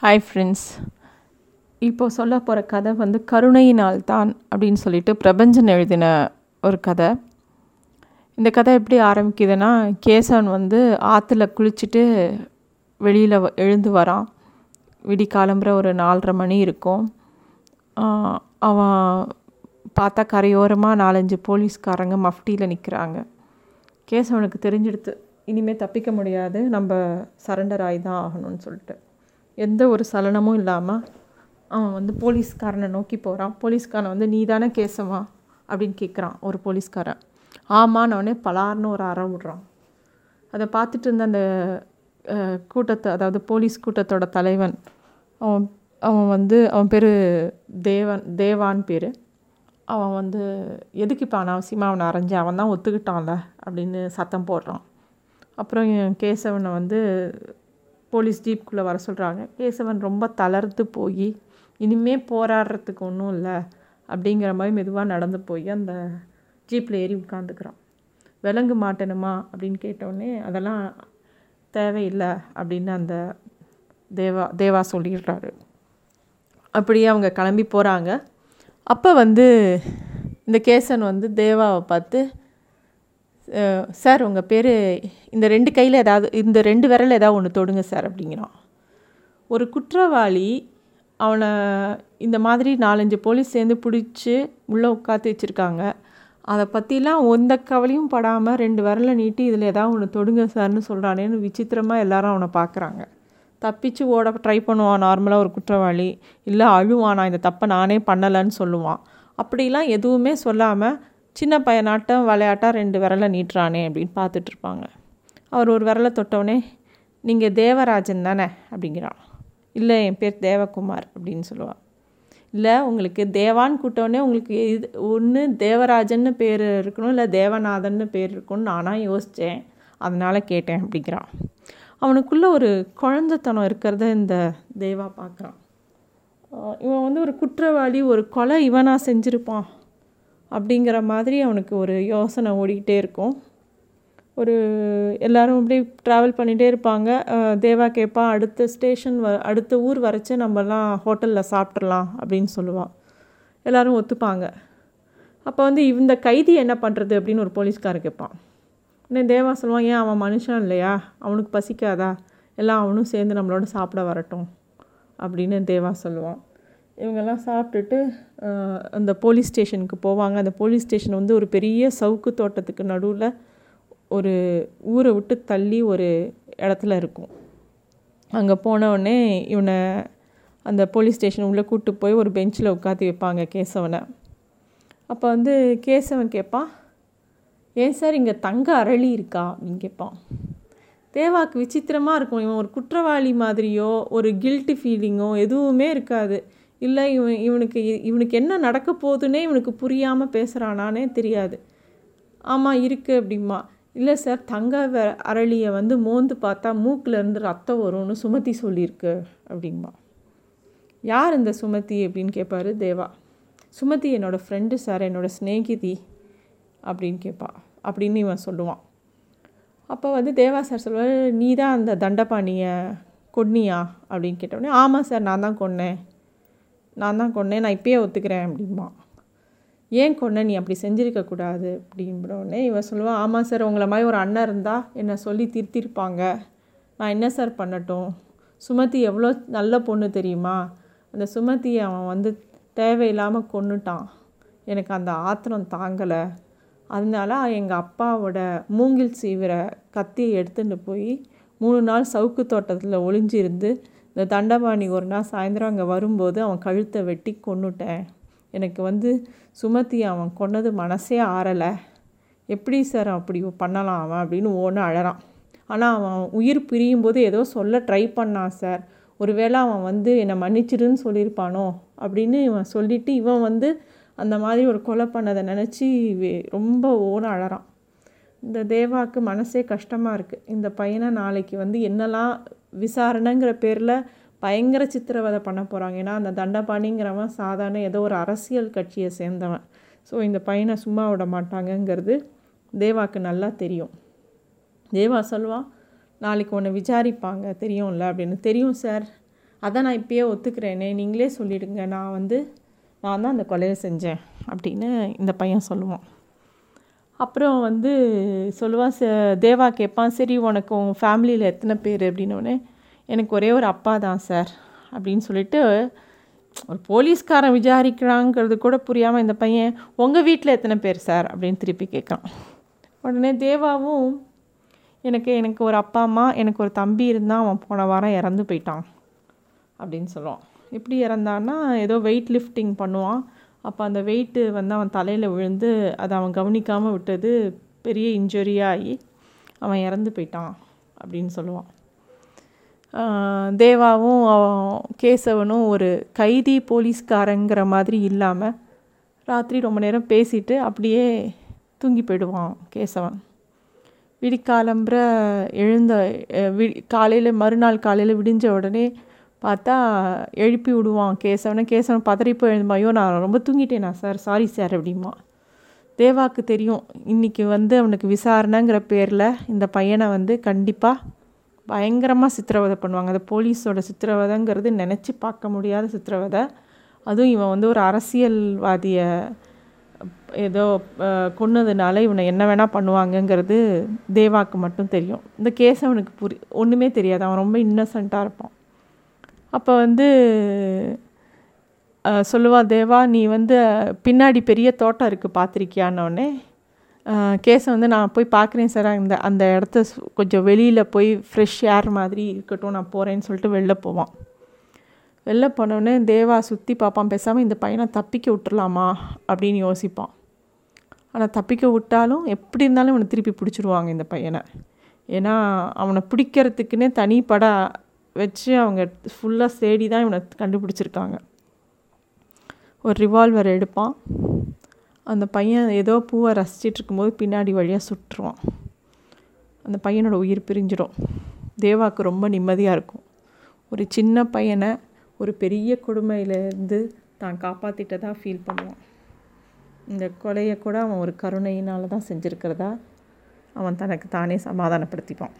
Hi friends இப்போ சொல்ல போகிற கதை வந்து கருணையினால் தான் அப்படின்னு சொல்லிட்டு பிரபஞ்சன் எழுதின ஒரு கதை. இந்த கதை எப்படி ஆரம்பிக்குதுன்னா கேசவன் வந்து ஆற்றுல குளிச்சுட்டு வெளியில் எழுந்து வரான். விடி காலம்புற ஒரு நாலரை மணி இருக்கும். அவன் பார்த்தா கரையோரமாக நாலஞ்சு போலீஸ்காரங்க மஃப்டியில் நிற்கிறாங்க கேசவனுக்கு தெரிஞ்செடுத்து இனிமேல் தப்பிக்க முடியாது. நம்ம சரண்டர் ஆகி தான் ஆகணும்னு சொல்லிட்டு. எந்த ஒரு சலனமும் இல்லாமல் அவன் வந்து போலீஸ்காரனை நோக்கி போகிறான் போலீஸ்காரன் வந்து நீ தானே கேசவா? அப்படின்னு கேட்குறான் ஒரு போலீஸ்காரன். ஆமான்னு உடனே பலார்னு ஒரு அற விடுறான். அதை பார்த்துட்டு இருந்த அந்த கூட்டத்தை அதாவது போலீஸ் கூட்டத்தோட தலைவன் அவன் அவன் வந்து அவன் பேர் தேவன் தேவான் பேர். அவன் வந்து எதுக்கு இப்போ அனாவசியமாக அவனை அரைஞ்சி அவன் தான் ஒத்துக்கிட்டான்ல? அப்படின்னு சத்தம் போடுறான். அப்புறம் என் கேசவனை வந்து போலீஸ் ஜீப்குள்ளே வர சொல்கிறாங்க கேசவன் ரொம்ப தளர்ந்து போய் இனிமே போராடுறதுக்கு ஒன்றும் இல்லை அப்படிங்கிற மாதிரி மெதுவாக நடந்து போய் அந்த ஜீப்பில் ஏறி உட்காந்துக்கிறான் விலங்கு மாட்டணுமா? அப்படின்னு கேட்டோடனே அதெல்லாம் தேவையில்லை அப்படின்னு அந்த தேவா தேவா சொல்லிடுறாரு. அப்படியே அவங்க கிளம்பி போகிறாங்க அப்போ வந்து இந்த கேசன் வந்து தேவாவை பார்த்து சார் உங்கள் பேர் இந்த ரெண்டு கையில் ஏதாவது இந்த ரெண்டு விரல் ஏதாவது ஒன்று தொடுங்க சார் அப்படிங்கிறான். ஒரு குற்றவாளி அவனை இந்த மாதிரி நாலஞ்சு போலீஸ் சேர்ந்து பிடிச்சி உள்ளே உட்காந்து வச்சுருக்காங்க. அதை பற்றிலாம் எந்த கவலையும் படாமல் ரெண்டு விரலை நீட்டி இதில் ஏதாவது ஒன்று தொடுங்க சார்னு சொல்கிறானேன்னு விசித்திரமாக எல்லாரும் அவனை பார்க்குறாங்க தப்பிச்சு ஓட ட்ரை பண்ணுவான் நார்மலாக ஒரு குற்றவாளி. இல்லை அழுவான் நான் இந்த தப்பை நானே பண்ணலைன்னு சொல்லுவான். அப்படிலாம் எதுவுமே சொல்லாமல் சின்ன பையனாட்டம் விளையாட்டாக ரெண்டு விரலை நீட்டுறானே அப்படின்னு பார்த்துட்டு இருப்பாங்க. அவர் ஒரு விரலை தொட்டவுடனே நீங்கள் தேவராஜன் தானே? அப்படிங்கிறான். இல்லை என் பேர் தேவகுமார் அப்படின்னு சொல்லுவாள் இல்லை உங்களுக்கு தேவான்னு கூட்டவுடனே உங்களுக்கு இது ஒன்று தேவராஜன்னு பேர் இருக்கணும் இல்லை தேவநாதன்னு பேர் இருக்கணும்னு நானாக யோசித்தேன் அதனால் கேட்டேன் அப்படிங்கிறான். அவனுக்குள்ளே ஒரு குழந்தைத்தனம் இருக்கிறத இந்த தேவா பார்க்குறான். இவன் வந்து ஒரு குற்றவாளி ஒரு கொலை இவனாக செஞ்சுருப்பான். அப்படிங்கிற மாதிரி அவனுக்கு ஒரு யோசனை ஓடிக்கிட்டே இருக்கும். ஒரு எல்லோரும் அப்படியே ட்ராவல் பண்ணிகிட்டே இருப்பாங்க. தேவா கேட்பா அடுத்த ஸ்டேஷன் வ அடுத்த ஊர் வரைச்சு நம்மலாம் ஹோட்டலில் சாப்பிட்றலாம் அப்படின்னு சொல்லுவாள் எல்லோரும் ஒத்துப்பாங்க. அப்போ வந்து இந்த கைதி என்ன பண்ணுறது அப்படின்னு ஒரு போலீஸ்கார கேட்பான். உடனே தேவா சொல்லுவான் ஏன் அவன் மனுஷன் இல்லையா? அவனுக்கு பசிக்காதா? எல்லாம் அவனும் சேர்ந்து நம்மளோட சாப்பிட வரட்டும். அப்படின்னு தேவா சொல்லுவான். இவங்கெல்லாம் சாப்பிட்டுட்டு அந்த போலீஸ் ஸ்டேஷனுக்கு போவாங்க. அந்த போலீஸ் ஸ்டேஷன் வந்து ஒரு பெரிய சவுக்கு தோட்டத்துக்கு நடுவில் ஒரு ஊரை விட்டு தள்ளி ஒரு இடத்துல இருக்கும். அங்கே போனவுடனே இவனை அந்த போலீஸ் ஸ்டேஷன் உள்ளே கூட்டு போய் ஒரு பெஞ்சில் உட்காந்து வைப்பாங்க கேசவனை. அப்போ வந்து கேசவன் கேட்பான் ஏன் சார் இங்கே தங்க அரளி இருக்கா? அப்படின்னு கேட்பான் தேவாக்கு விசித்திரமாக இருக்கும். இவன் ஒரு குற்றவாளி மாதிரியோ ஒரு கில்ட்டு ஃபீலிங்கோ எதுவுமே இருக்காது. இல்லை இவன் இவனுக்கு இ- இவனுக்கு என்ன நடக்க போகுதுன்னே இவனுக்கு புரியாமல் பேசுகிறானானே தெரியாது. ஆமாம் இருக்குது அப்படிமா இல்லை சார் தங்க வ அரளியை வந்து மோந்து பார்த்தா மூக்கிலேருந்து ரத்தம் வரும்னு சுமதி சொல்லியிருக்கு அப்படிம்பா. யார் இந்த சுமதி அப்படின்னு கேட்பாரு தேவா. சுமதி என்னோடய ஃப்ரெண்டு சார் என்னோடய சிநேகிதி அப்படின்னு கேட்பா அப்படின்னு இவன் சொல்லுவான். அப்போ வந்து தேவா சார் சொல்லுவார் நீ தான் அந்த தண்டபாணியை கொன்னியா? அப்படின்னு கேட்டோடனே ஆமாம் சார் நான் தான் கொன்னேன். நான் தான் கொண்டேன் நான் இப்பயே ஒத்துக்கிறேன் அப்படிம்பா. ஏன் கொண்ட நீ அப்படி செஞ்சுருக்கக்கூடாது அப்படின்றோடனே இவன் சொல்லுவான் ஆமாம் சார் உங்களை மாதிரி ஒரு அண்ணன் இருந்தால் என்னை சொல்லி திருத்திருப்பாங்க. நான் என்ன சார் பண்ணட்டும்? சுமதி எவ்வளோ நல்ல பொண்ணு தெரியுமா? அந்த சுமதியை அவன் வந்து தேவையில்லாமல் கொன்னுட்டான். எனக்கு அந்த ஆத்திரம் தாங்கலை. அதனால எங்கள் அப்பாவோட மூங்கில் சீவிர கத்தியை எடுத்துகிட்டு போய் மூணு நாள் சவுக்கு தோட்டத்தில் ஒளிஞ்சிருந்து இந்த தண்டபாணி ஒரு நாள் சாயந்தரம் அங்கே வரும்போது அவன் கழுத்தை வெட்டி கொண்டுட்டேன் எனக்கு வந்து சுமத்தி அவன் கொன்னது மனசே ஆறலை. எப்படி சார் அப்படி பண்ணலாம் அவன்? அப்படின்னு ஒன்று அழறான். ஆனால் அவன் உயிர் பிரியும் போது ஏதோ சொல்ல ட்ரை பண்ணான் சார். ஒருவேளை அவன் வந்து என்னை மன்னிச்சிருன்னு சொல்லியிருப்பானோ? அப்படின்னு இவன் சொல்லிவிட்டு இவன் வந்து அந்த மாதிரி ஒரு கொலை பண்ணதை நினச்சி ரொம்ப ஓன அழறான். இந்த தேவாக்கு மனசே கஷ்டமாக இருக்குது இந்த பையனை நாளைக்கு வந்து என்னெல்லாம் விசாரணைங்கிற பேரில் பயங்கர சித்திரவதை பண்ண போகிறாங்க ஏன்னா அந்த தண்டபாணிங்கிறவன் சாதாரண ஏதோ ஒரு அரசியல் கட்சியை சேர்ந்தவன். ஸோ இந்த பையனை சும்மா விட மாட்டாங்கங்கிறது தேவாக்கு நல்லா தெரியும். தேவா சொல்லுவான் நாளைக்கு உன்னை விசாரிப்பாங்க. தெரியும்ல? அப்படின்னு. தெரியும் சார். அதை நான் இப்பயே ஒத்துக்கிறேனே. நீங்களே சொல்லிவிடுங்க நான் வந்து நான் தான் அந்த கொலையை செஞ்சேன். அப்படின்னு இந்த பையன் சொல்லுவான். அப்புறம் வந்து சொல்லுவான் ச தேவா கேட்பான் சரி உனக்கு உன் ஃபேமிலியில் எத்தனை பேர்? அப்படின்னோடனே எனக்கு ஒரே ஒரு அப்பா தான் சார் அப்படின்னு சொல்லிட்டு ஒரு போலீஸ்காரன் விசாரிக்கிறாங்கிறது கூட புரியாமல் இந்த பையன் உங்கள் வீட்டில் எத்தனை பேர் சார் அப்படின்னு திருப்பி கேட்குறான். உடனே தேவாவும் எனக்கு எனக்கு ஒரு அப்பா அம்மா எனக்கு ஒரு தம்பி இருந்தால் அவன் போன வாரம் இறந்து போயிட்டான். அப்படின்னு சொல்லுவான். எப்படி இறந்தான்னா ஏதோ வெயிட் லிஃப்டிங் பண்ணுவான். அப்போ அந்த வெயிட்டு வந்து அவன் தலையில் விழுந்து அதை அவன் கவனிக்காமல் விட்டது பெரிய இன்ஜுரியாகி அவன் இறந்து போயிட்டான் அப்படின்னு சொல்லுவான். தேவாவும் கேசவனும் ஒரு கைதி போலீஸ்காரங்கிற மாதிரி இல்லாமல் ராத்திரி ரொம்ப நேரம் பேசிட்டு அப்படியே தூங்கி போயிடுவான் கேசவன். விடிக்காலம்புற எழுந்த வி காலையில் மறுநாள் காலையில் விடிஞ்ச உடனே பார்த்தா எழுப்பி விடுவான். கேசவனை கேசவன் பதறிப்போ எழுதுமா ஐயோ நான் ரொம்ப தூங்கிட்டேனா. சார் சாரி சார் அப்படிமா தேவாக்கு தெரியும். இன்றைக்கி வந்து அவனுக்கு விசாரணைங்கிற பேரில் இந்த பையனை வந்து கண்டிப்பாக பயங்கரமாக சித்திரவதை பண்ணுவாங்க. அந்த போலீஸோட சித்திரவதைங்கிறது நினச்சி பார்க்க முடியாத சித்திரவதை. அதுவும் இவன் வந்து ஒரு அரசியல்வாதியை ஏதோ கொன்னதுனால இவனை என்ன வேணால் பண்ணுவாங்கங்கிறது தேவாக்கு மட்டும் தெரியும். இந்த கேஸ் அவனுக்கு புரி ஒன்றுமே தெரியாது. அவன் ரொம்ப இன்னசென்ட்டாக இருப்பான். அப்போ வந்து சொல்லுவா தேவா நீ வந்து பின்னாடி பெரிய தோட்டம் இருக்குது பார்த்துருக்கியான்னொடனே கேஸை வந்து நான் போய் பார்க்குறேன் சார். அந்த அந்த இடத்த கொஞ்சம் வெளியில் போய் ஃப்ரெஷ் ஏர் மாதிரி இருக்கட்டும் நான் போகிறேன்னு சொல்லிட்டு வெளில போவான். வெளில போனோடனே தேவா சுற்றி பார்ப்பான் பேசாமல் இந்த பையனை தப்பிக்க விட்டுறலாமா? அப்படின்னு யோசிப்பான். ஆனால் தப்பிக்க விட்டாலும் எப்படி இருந்தாலும் இவனை திருப்பி பிடிச்சிருவாங்க இந்த பையனை. ஏன்னா அவனை பிடிக்கிறதுக்குன்னே தனிப்பட வச்சு அவங்க ஃபுல்லாக தேடி தான் இவனை கண்டுபிடிச்சிருக்காங்க. ஒரு ரிவால்வர் எடுப்பான். அந்த பையன் ஏதோ பூவை ரசிச்சிட்டு இருக்கும்போது பின்னாடி வழியாக சுட்டுருவான். அந்த பையனோட உயிர் பிரிஞ்சிடும். தேவாவுக்கு ரொம்ப நிம்மதியாக இருக்கும். ஒரு சின்ன பையனை ஒரு பெரிய கொடுமையிலேருந்து தான் காப்பாற்றிட்டதாக ஃபீல் பண்ணுவான். இந்த கொலையை கூட அவன் ஒரு கருணையினால் தான் செஞ்சுருக்கிறதா அவன் தனக்கு தானே சமாதானப்படுத்திப்பான்.